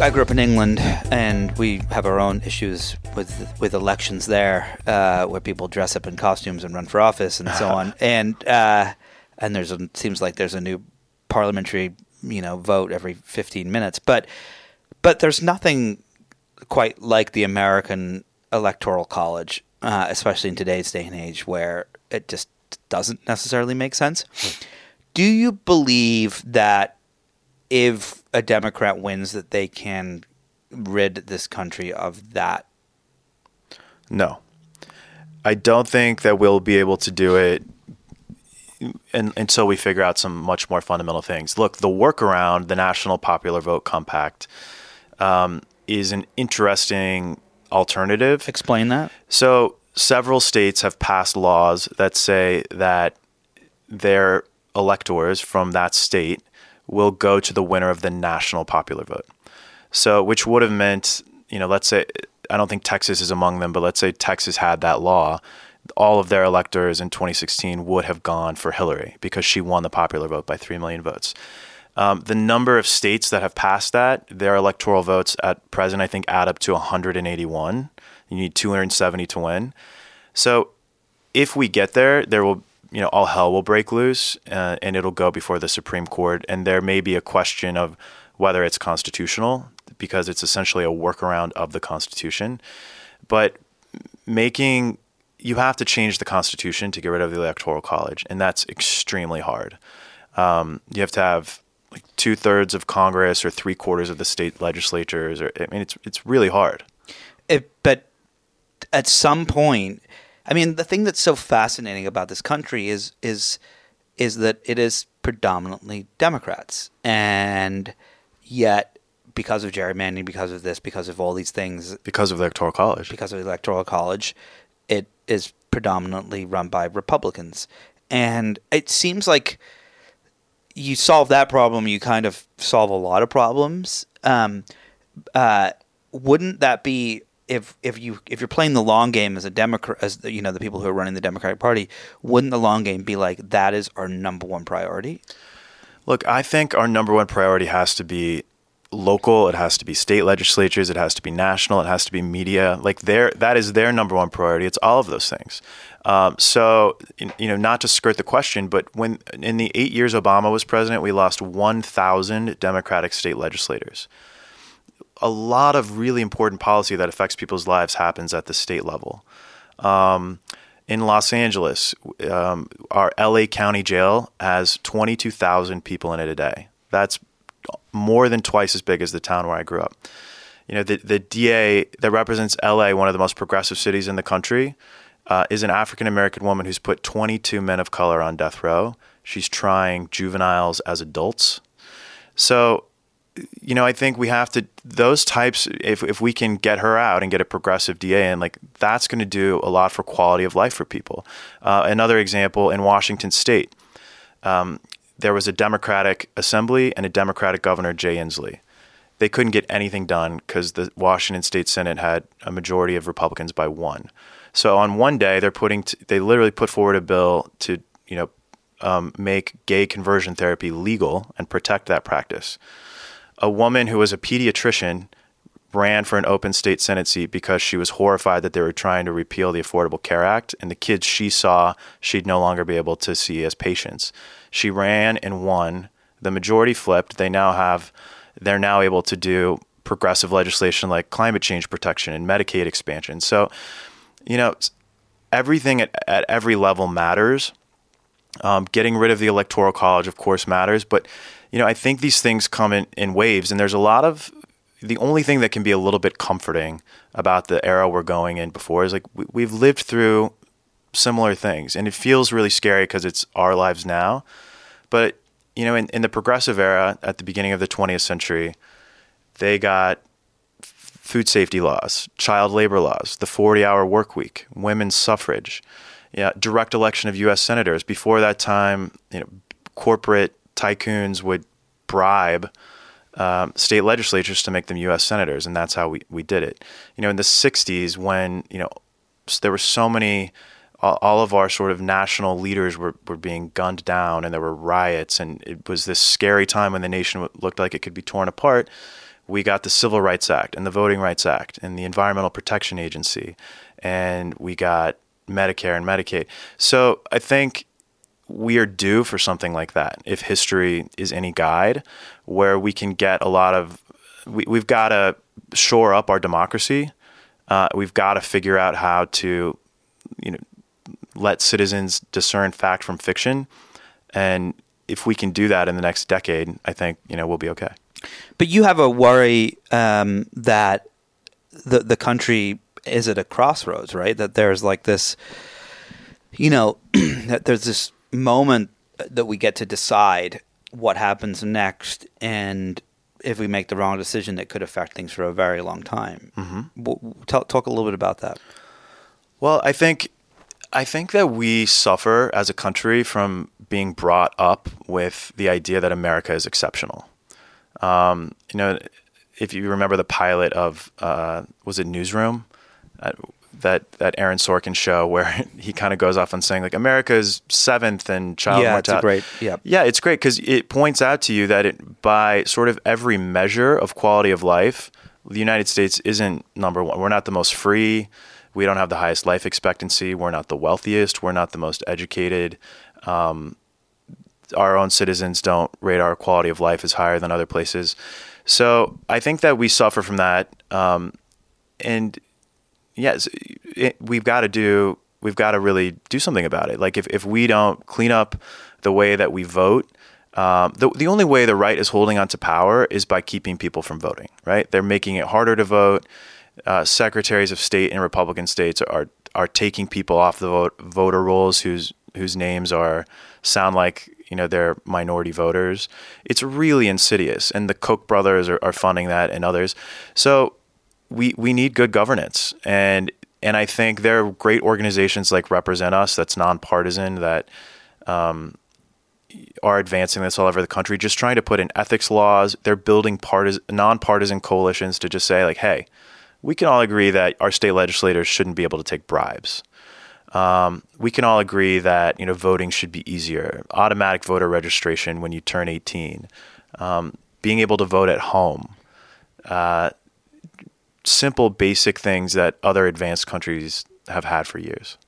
I grew up in England, and we have our own issues with with elections there, uh, where people dress up in costumes and run for office and so on. And uh, and there's a, seems like there's a new parliamentary you know vote every 15 minutes, but but there's nothing quite like the American electoral college, uh, especially in today's day and age, where it just doesn't necessarily make sense. Do you believe that if a Democrat wins, that they can rid this country of that? No, I don't think that we'll be able to do it un until we figure out some much more fundamental things. Look, the workaround, the National Popular Vote Compact, um, is an interesting alternative. Explain that. So, several states have passed laws that say that their electors from that state will go to the winner of the national popular vote. So, which would have meant, you know, let's say, I don't think Texas is among them, but let's say Texas had that law. All of their electors in 2016 would have gone for Hillary because she won the popular vote by 3 million votes. Um, the number of states that have passed that, their electoral votes at present, I think, add up to 181. You need 270 to win. So if we get there, there will, you know, all hell will break loose uh, and it'll go before the Supreme Court. And there may be a question of whether it's constitutional because it's essentially a workaround of the Constitution. But making, you have to change the Constitution to get rid of the Electoral College. And that's extremely hard. Um, you have to have like two thirds of Congress or three quarters of the state legislatures. Or I mean, it's it's really hard. It, but at some point, I mean, the thing that's so fascinating about this country is is is that it is predominantly Democrats, and yet because of gerrymandering, because of this, because of all these things, because of the electoral college. because of the electoral college, it is predominantly run by Republicans, and it seems like you solve that problem, you kind of solve a lot of problems. Um, uh, wouldn't that be if if you if you're playing the long game as a Democrat, as you know the people who are running the Democratic Party, wouldn't the long game be like that is our number one priority? Look, I think our number one priority has to be local. It has to be state legislatures. It has to be national. It has to be media. Like their that is their number one priority. It's all of those things. Um, so you know, not to skirt the question, but when in the eight years Obama was president, we lost 1,000 Democratic state legislators. A lot of really important policy that affects people's lives happens at the state level. Um, in Los Angeles, um, our LA County Jail has 22,000 people in it a day. That's more than twice as big as the town where I grew up. You know, the, the DA that represents LA, one of the most progressive cities in the country, uh, is an African American woman who's put 22 men of color on death row. She's trying juveniles as adults. So you know, I think we have to those types. If if we can get her out and get a progressive DA in, like that's going to do a lot for quality of life for people. Uh, another example in Washington State, um, there was a Democratic assembly and a Democratic governor, Jay Inslee. They couldn't get anything done because the Washington State Senate had a majority of Republicans by one. So on one day, they're putting t- they literally put forward a bill to you know um, make gay conversion therapy legal and protect that practice a woman who was a pediatrician ran for an open state senate seat because she was horrified that they were trying to repeal the Affordable Care Act and the kids she saw she'd no longer be able to see as patients. She ran and won. The majority flipped. They now have they're now able to do progressive legislation like climate change protection and Medicaid expansion. So, you know, everything at, at every level matters. Um, getting rid of the electoral college, of course, matters, but you know, I think these things come in, in waves, and there's a lot of the only thing that can be a little bit comforting about the era we're going in before is like we, we've lived through similar things, and it feels really scary because it's our lives now. But you know, in, in the progressive era at the beginning of the 20th century, they got food safety laws, child labor laws, the 40-hour work week, women's suffrage, yeah, direct election of U.S. senators. Before that time, you know, corporate tycoons would bribe um, state legislatures to make them U.S. senators, and that's how we, we did it. You know, in the '60s, when you know there were so many, all, all of our sort of national leaders were were being gunned down, and there were riots, and it was this scary time when the nation looked like it could be torn apart. We got the Civil Rights Act and the Voting Rights Act and the Environmental Protection Agency, and we got Medicare and Medicaid. So I think we are due for something like that. If history is any guide, where we can get a lot of, we, we've got to shore up our democracy. Uh, we've got to figure out how to, you know, let citizens discern fact from fiction, and if we can do that in the next decade, I think you know we'll be okay. But you have a worry um, that the the country is at a crossroads, right? That there's like this, you know, that there's this moment that we get to decide what happens next and if we make the wrong decision that could affect things for a very long time. Mm-hmm. Talk, talk a little bit about that. Well, I think I think that we suffer as a country from being brought up with the idea that America is exceptional. Um, you know, if you remember the pilot of uh, was it Newsroom? That that Aaron Sorkin show where he kind of goes off on saying like America is seventh in child yeah, mortality. It's great, yeah, yeah, it's great because it points out to you that it, by sort of every measure of quality of life, the United States isn't number one. We're not the most free. We don't have the highest life expectancy. We're not the wealthiest. We're not the most educated. Um, our own citizens don't rate our quality of life as higher than other places. So I think that we suffer from that. Um, and yes, it, we've got to do we've got to really do something about it. Like if, if we don't clean up the way that we vote, um, the, the only way the right is holding on to power is by keeping people from voting, right? They're making it harder to vote. Uh, secretaries of state in Republican states are are taking people off the vote, voter rolls whose whose names are sound like you know they're minority voters. It's really insidious, and the Koch brothers are, are funding that, and others. So we we need good governance, and and I think there are great organizations like Represent Us that's nonpartisan that um, are advancing this all over the country, just trying to put in ethics laws. They're building partisan, nonpartisan coalitions to just say like, hey, we can all agree that our state legislators shouldn't be able to take bribes. Um, we can all agree that you know voting should be easier, automatic voter registration when you turn 18, um, being able to vote at home. Uh, simple, basic things that other advanced countries have had for years.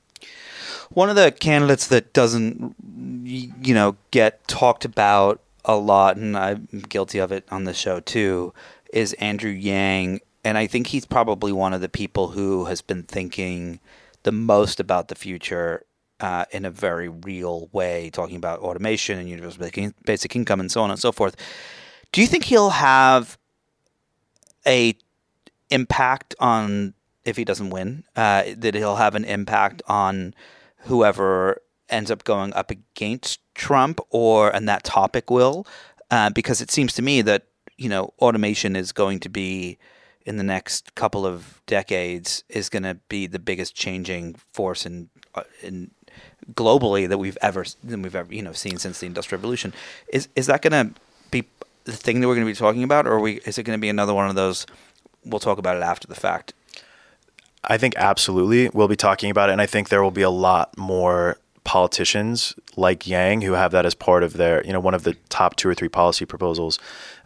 One of the candidates that doesn't, you know, get talked about a lot, and I'm guilty of it on the show too, is Andrew Yang, and I think he's probably one of the people who has been thinking the most about the future uh, in a very real way, talking about automation and universal basic income and so on and so forth. Do you think he'll have a impact on if he doesn't win? Uh, that he'll have an impact on whoever ends up going up against Trump, or and that topic will, uh, because it seems to me that you know automation is going to be in the next couple of decades is going to be the biggest changing force in uh, in globally that we've ever that we've ever you know seen since the industrial revolution. Is is that going to be the thing that we're going to be talking about, or we, is it going to be another one of those? We'll talk about it after the fact. I think absolutely we'll be talking about it, and I think there will be a lot more politicians like Yang who have that as part of their, you know, one of the top two or three policy proposals.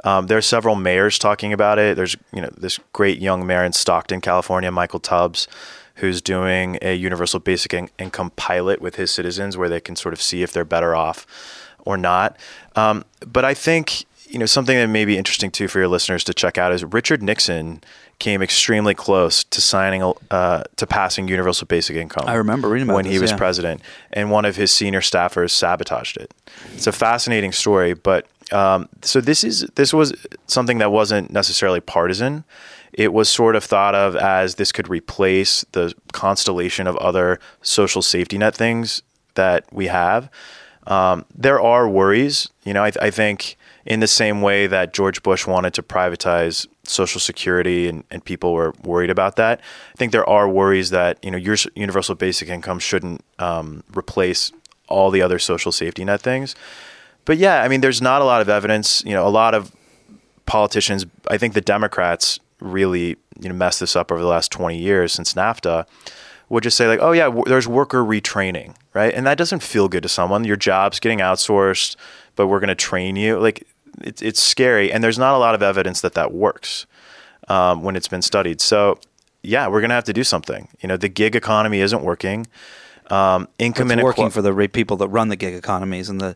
Um, there are several mayors talking about it. There's, you know, this great young mayor in Stockton, California, Michael Tubbs, who's doing a universal basic in- income pilot with his citizens where they can sort of see if they're better off or not. Um, but I think, you know, something that may be interesting too for your listeners to check out is Richard Nixon came extremely close to signing uh, to passing universal basic income. I remember reading about when this, he was yeah. president, and one of his senior staffers sabotaged it. It's a fascinating story, but um, so this is this was something that wasn't necessarily partisan. It was sort of thought of as this could replace the constellation of other social safety net things that we have. Um, there are worries, you know. I, I think in the same way that George Bush wanted to privatize Social Security and, and people were worried about that. I think there are worries that you know your universal basic income shouldn't um, replace all the other social safety net things. But yeah, I mean, there's not a lot of evidence. You know, a lot of politicians. I think the Democrats really you know messed this up over the last 20 years since NAFTA. Would just say like, oh yeah, w- there's worker retraining, right? And that doesn't feel good to someone. Your job's getting outsourced, but we're going to train you. Like it's it's scary, and there's not a lot of evidence that that works um, when it's been studied. So yeah, we're gonna have to do something. You know, the gig economy isn't working. Um, income It's inequality. working for the people that run the gig economies and the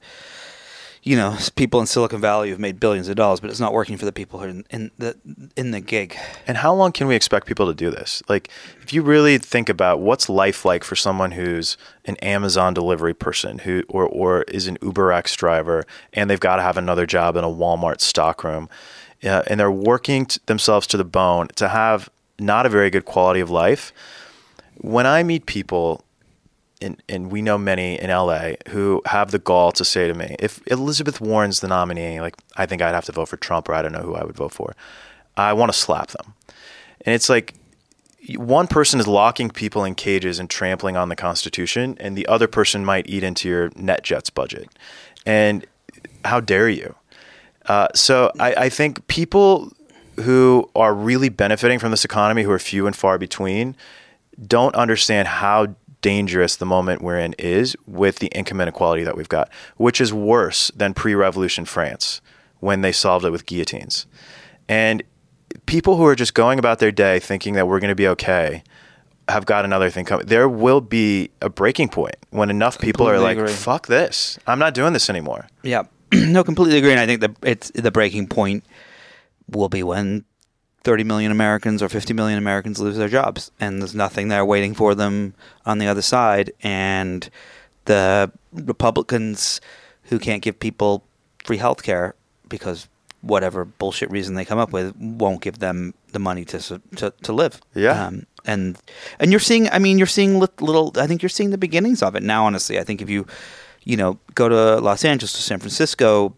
you know people in Silicon Valley who've made billions of dollars, but it's not working for the people who are in, in the in the gig. And how long can we expect people to do this? Like, if you really think about what's life like for someone who's an Amazon delivery person who or or is an UberX driver and they've got to have another job in a Walmart stockroom, uh, and they're working t- themselves to the bone to have not a very good quality of life. When I meet people and, and we know many in LA who have the gall to say to me, if Elizabeth Warren's the nominee, like I think I'd have to vote for Trump or I don't know who I would vote for. I want to slap them. And it's like one person is locking people in cages and trampling on the Constitution, and the other person might eat into your NetJets budget. And how dare you? Uh, so I, I think people who are really benefiting from this economy, who are few and far between, don't understand how dangerous the moment we're in is with the income inequality that we've got, which is worse than pre-revolution France when they solved it with guillotines. And people who are just going about their day thinking that we're going to be okay have got another thing coming. There will be a breaking point when enough people are like, agree. "Fuck this! I'm not doing this anymore." Yeah, no, completely agree. And I think that it's the breaking point will be when 30 million Americans or 50 million Americans lose their jobs, and there's nothing there waiting for them on the other side. And the Republicans who can't give people free health care because whatever bullshit reason they come up with won't give them the money to to, to live. Yeah. Um, and and you're seeing I mean you're seeing little I think you're seeing the beginnings of it now honestly. I think if you you know go to Los Angeles to San Francisco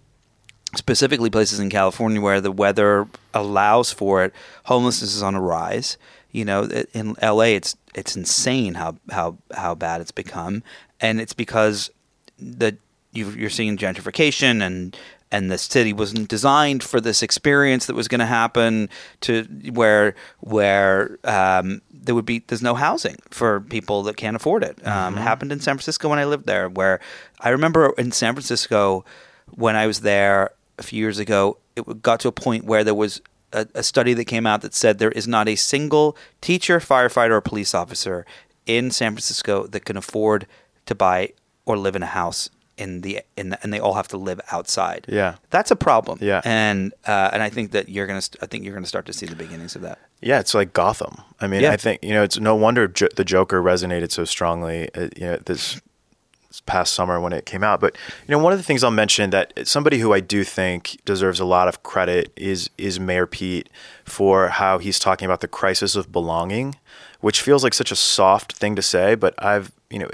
specifically places in California where the weather allows for it, homelessness is on a rise. You know, in LA, it's it's insane how how how bad it's become, and it's because the you you're seeing gentrification and and the city wasn't designed for this experience that was going to happen to where where um, there would be there's no housing for people that can't afford it. Um, It happened in San Francisco when I lived there, where I remember in San Francisco when I was there a few years ago, it got to a point where there was a, a study that came out that said there is not a single teacher, firefighter, or police officer in San Francisco that can afford to buy or live in a house in the in the, and they all have to live outside. Yeah. that's a problem. Yeah. and uh, and I think that you're gonna st- I think you're gonna start to see the beginnings of that. Yeah, it's like Gotham. I mean, Yeah. I think you know it's no wonder jo- the Joker resonated so strongly. Uh, you know this, this past summer when it came out. But you know, one of the things I'll mention that somebody who I do think deserves a lot of credit is is Mayor Pete for how he's talking about the crisis of belonging, which feels like such a soft thing to say. But I've you know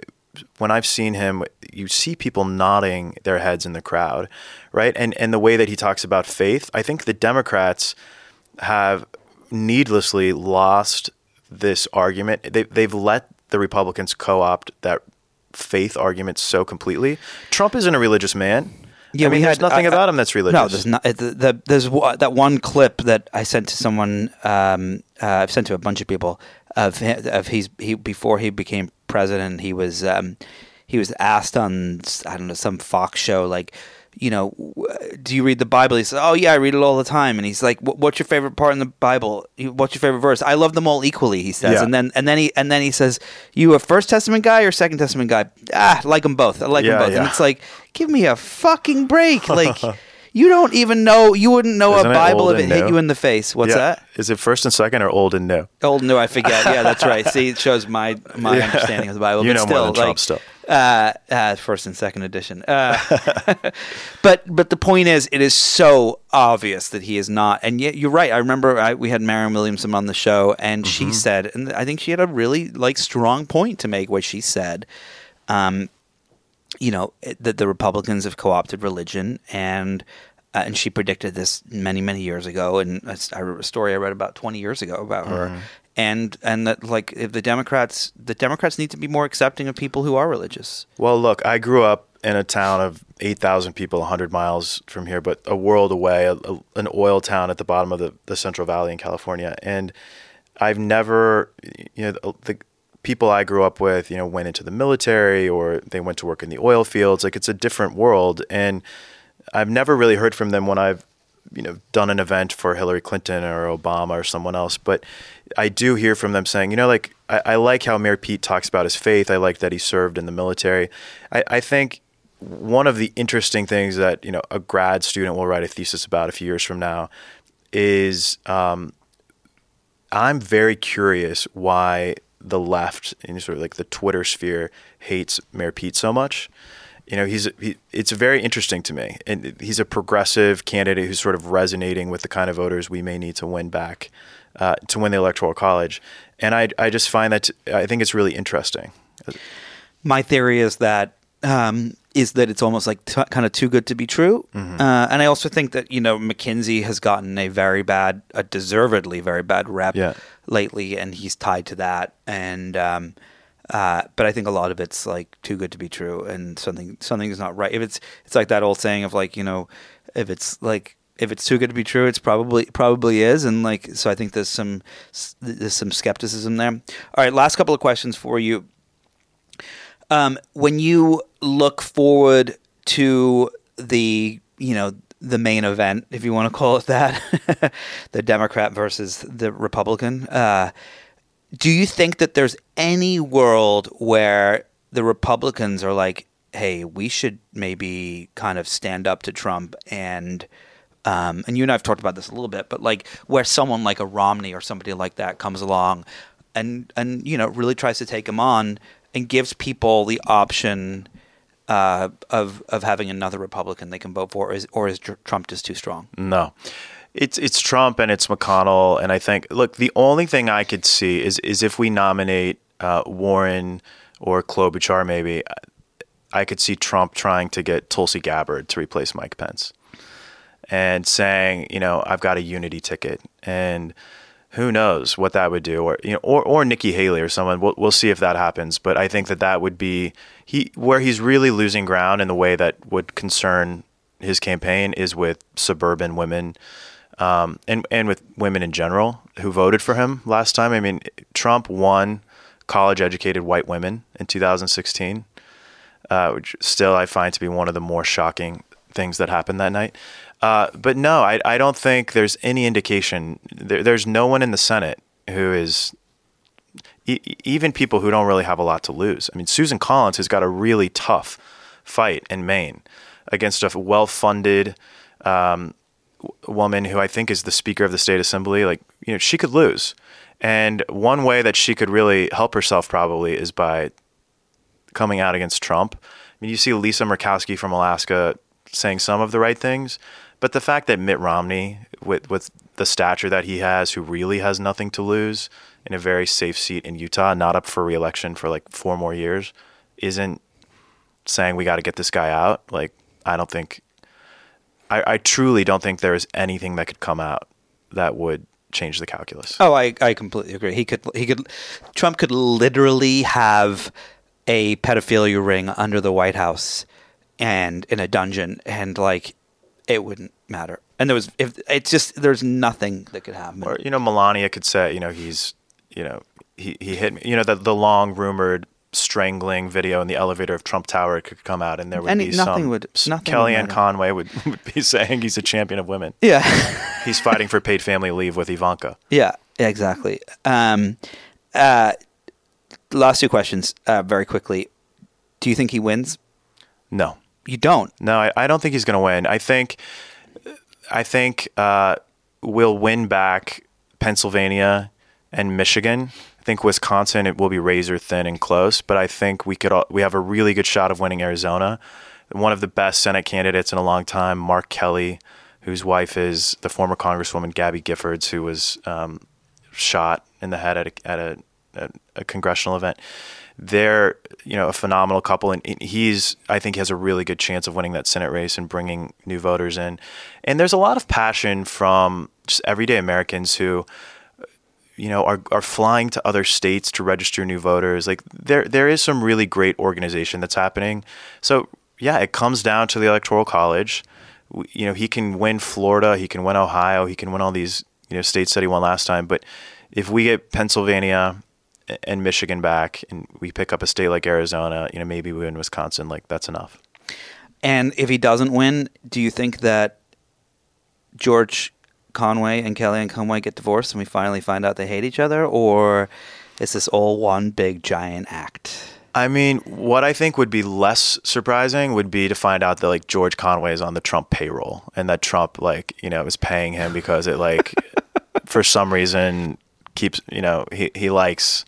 when I've seen him, you see people nodding their heads in the crowd, right? And and the way that he talks about faith, I think the Democrats have needlessly lost this argument. They, they've let the Republicans co-opt that faith argument so completely. Trump isn't a religious man. Yeah, I mean, there's nothing I- about him that's religious. No, there's not. The, the, there's wa- that one clip that I sent to someone. Um, uh, I've sent to a bunch of people of of he's he before he became president. He was um, he was asked on I don't know some Fox show like. You know, do you read the Bible? He says, "Oh yeah, I read it all the time." And he's like, "What's your favorite part in the Bible? What's your favorite verse?" I love them all equally. He says, Yeah. and then and then he and then he says, "You a First Testament guy or Second Testament guy?" Ah, like them both. I like Yeah, them both. And it's like, give me a fucking break. Like, you don't even know. You wouldn't know Isn't a Bible if it hit new? you in the face. What's Yeah. that? Is it first and second or old and new? Old and new, I forget. Yeah, that's right. See, it shows my my Yeah. understanding of the Bible. You but know still, more than like, Trump still. Uh, uh, first and second edition. Uh, but but the point is, it is so obvious that he is not. And yet, you're right. I remember I, we had Marianne Williamson on the show, and she Mm-hmm. said, and I think she had a really like strong point to make. What she said, um, you know, that the Republicans have co-opted religion and. Uh, and she predicted this many, many years ago, and a a story I read about twenty years ago about her, Mm-hmm. And and that like if the Democrats, the Democrats need to be more accepting of people who are religious. Well, look, I grew up in a town of 8,000 people 100 miles from here, but a world away, a, a- an oil town at the bottom of the, the Central Valley in California. And I've never, you know, the, the people I grew up with, you know, went into the military or they went to work in the oil fields. Like it's a different world. And I've never really heard from them when I've, you know, done an event for Hillary Clinton or Obama or someone else. But I do hear from them saying, you know, like I, I like how Mayor Pete talks about his faith. I like that he served in the military. I, I think one of the interesting things that you know a grad student will write a thesis about a few years from now is um, I'm very curious why the left in sort of like the Twitter sphere hates Mayor Pete so much. You know, he's he, it's very interesting to me, and he's a progressive candidate who's sort of resonating with the kind of voters we may need to win back uh, to win the electoral college. And I I just find that I think it's really interesting. My theory is that um, is that it's almost like t- kind of too good to be true, Mm-hmm. uh, and I also think that you know McKinsey has gotten a very bad, a deservedly very bad rep Yeah. lately, and he's tied to that. And um, uh, but I think a lot of it's like too good to be true, and something is not right. If it's it's like that old saying of like you know, if it's like if it's too good to be true, it's probably probably is, and like so I think there's some there's some skepticism there. All right, last couple of questions for you. Um, when you look forward to the you know the main event, if you want to call it that, the Democrat versus the Republican, uh, do you think that there's any world where the Republicans are like, hey, we should maybe kind of stand up to Trump and um, and you and I have talked about this a little bit, but like where someone like a Romney or somebody like that comes along and and you know really tries to take him on and gives people the option uh, of of having another Republican they can vote for, or is, or is Trump just too strong? No. It's it's Trump and it's McConnell and I think look the only thing I could see is is if we nominate uh, Warren or Klobuchar maybe I could see Trump trying to get Tulsi Gabbard to replace Mike Pence and saying you know I've got a unity ticket and who knows what that would do or you know or or Nikki Haley or someone. We'll we'll see if that happens but I think that that would be he where he's really losing ground in the way that would concern his campaign is with suburban women um, and and with women in general who voted for him last time. I mean, Trump won college-educated white women in 2016, uh, which still I find to be one of the more shocking things that happened that night. Uh, but no, I, I don't think there's any indication. There, there's no one in the Senate who is even people who don't really have a lot to lose. I mean, Susan Collins has got a really tough fight in Maine against a well-funded um, woman who I think is the Speaker of the State Assembly. Like, you know, she could lose. And one way that she could really help herself probably is by coming out against Trump. I mean, you see Lisa Murkowski from Alaska saying some of the right things, but the fact that Mitt Romney, with with the stature that he has, who really has nothing to lose in a very safe seat in Utah, not up for reelection for like four more years, isn't saying we got to get this guy out. Like, I don't think, I, I truly don't think there is anything that could come out that would change the calculus. Oh, I, I completely agree. He could he could Trump could literally have a pedophilia ring under the White House and in a dungeon and like it wouldn't matter. And there was if it's just there's nothing that could happen. Or you know, Melania could say, you know, he's, you know, he, he hit me. You know, the the long rumored strangling video in the elevator of Trump Tower could come out, and there would Any- be nothing some. would- nothing Kellyanne would. Conway would, would be saying he's a champion of women. yeah. He's fighting for paid family leave with Ivanka. Yeah, exactly. Um, uh, last two questions, uh, very quickly. Do you think he wins? No, You don't. no, I, I don't think he's going to win. I think, I think uh, we'll win back Pennsylvania and Michigan. I think Wisconsin it will be razor thin and close, but I think we could all, we have a really good shot of winning Arizona. One of the best Senate candidates in a long time, Mark Kelly, whose wife is the former Congresswoman Gabby Giffords, who was um, shot in the head at a, at a, a, a congressional event. They're you know a phenomenal couple, and he's I think has a really good chance of winning that Senate race and bringing new voters in. And there's a lot of passion from just everyday Americans who you know are are flying to other states to register new voters. Like there there is some really great organization that's happening. So yeah it comes down to the electoral college. You know he can win Florida he can win Ohio he can win all these you know states that he won last time. But if we get Pennsylvania and Michigan back and we pick up a state like Arizona you know maybe we win Wisconsin like that's enough. And if he doesn't win, do you think that George Conway and Kellyanne Conway get divorced and we finally find out they hate each other, or is this all one big giant act? I mean, what I think would be less surprising would be to find out that like George Conway is on the Trump payroll and that Trump like, you know, is paying him because it like for some reason keeps, you know, he he likes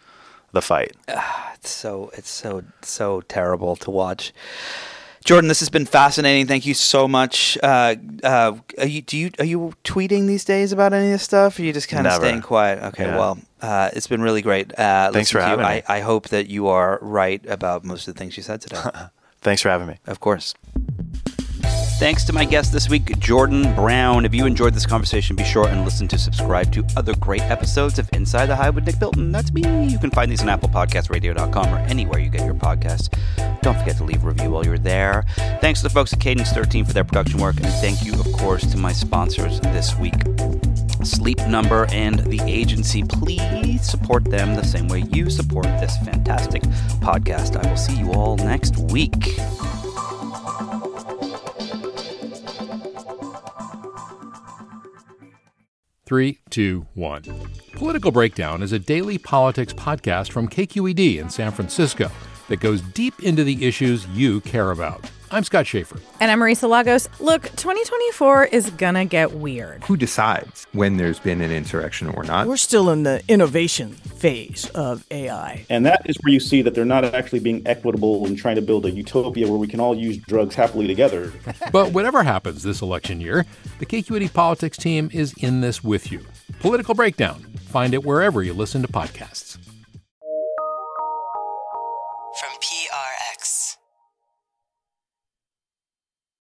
the fight. Ah, it's so it's so so terrible to watch. Jordan, this has been fascinating. Thank you so much. Uh, uh, are you, do you are you tweeting these days about any of this stuff? Or are you just kind of staying quiet? Okay, Yeah. well, uh, it's been really great. Uh, Thanks for to you. having me. I, I hope that you are right about most of the things you said today. Thanks for having me. Of course. Thanks to my guest this week, Jordan Brown. If you enjoyed this conversation, be sure and listen to subscribe to other great episodes of Inside the Hive with Nick Bilton. That's me. You can find these on ApplePodcastRadio.com or anywhere you get your podcasts. Don't forget to leave a review while you're there. Thanks to the folks at Cadence 13 for their production work, and thank you, of course, to my sponsors this week. Sleep Number and the agency. Please support them the same way you support this fantastic podcast. I will see you all next week. Three, two, one. Political Breakdown is a daily politics podcast from KQED in San Francisco that goes deep into the issues you care about. I'm Scott Shafer. And I'm Marisa Lagos. Look, 2024 is gonna get weird. Who decides when there's been an insurrection or not? We're still in the innovation phase of AI. And that is where you see that they're not actually being equitable and trying to build a utopia where we can all use drugs happily together. But whatever happens this election year, the KQED politics team is in this with you. Political Breakdown. Find it wherever you listen to podcasts.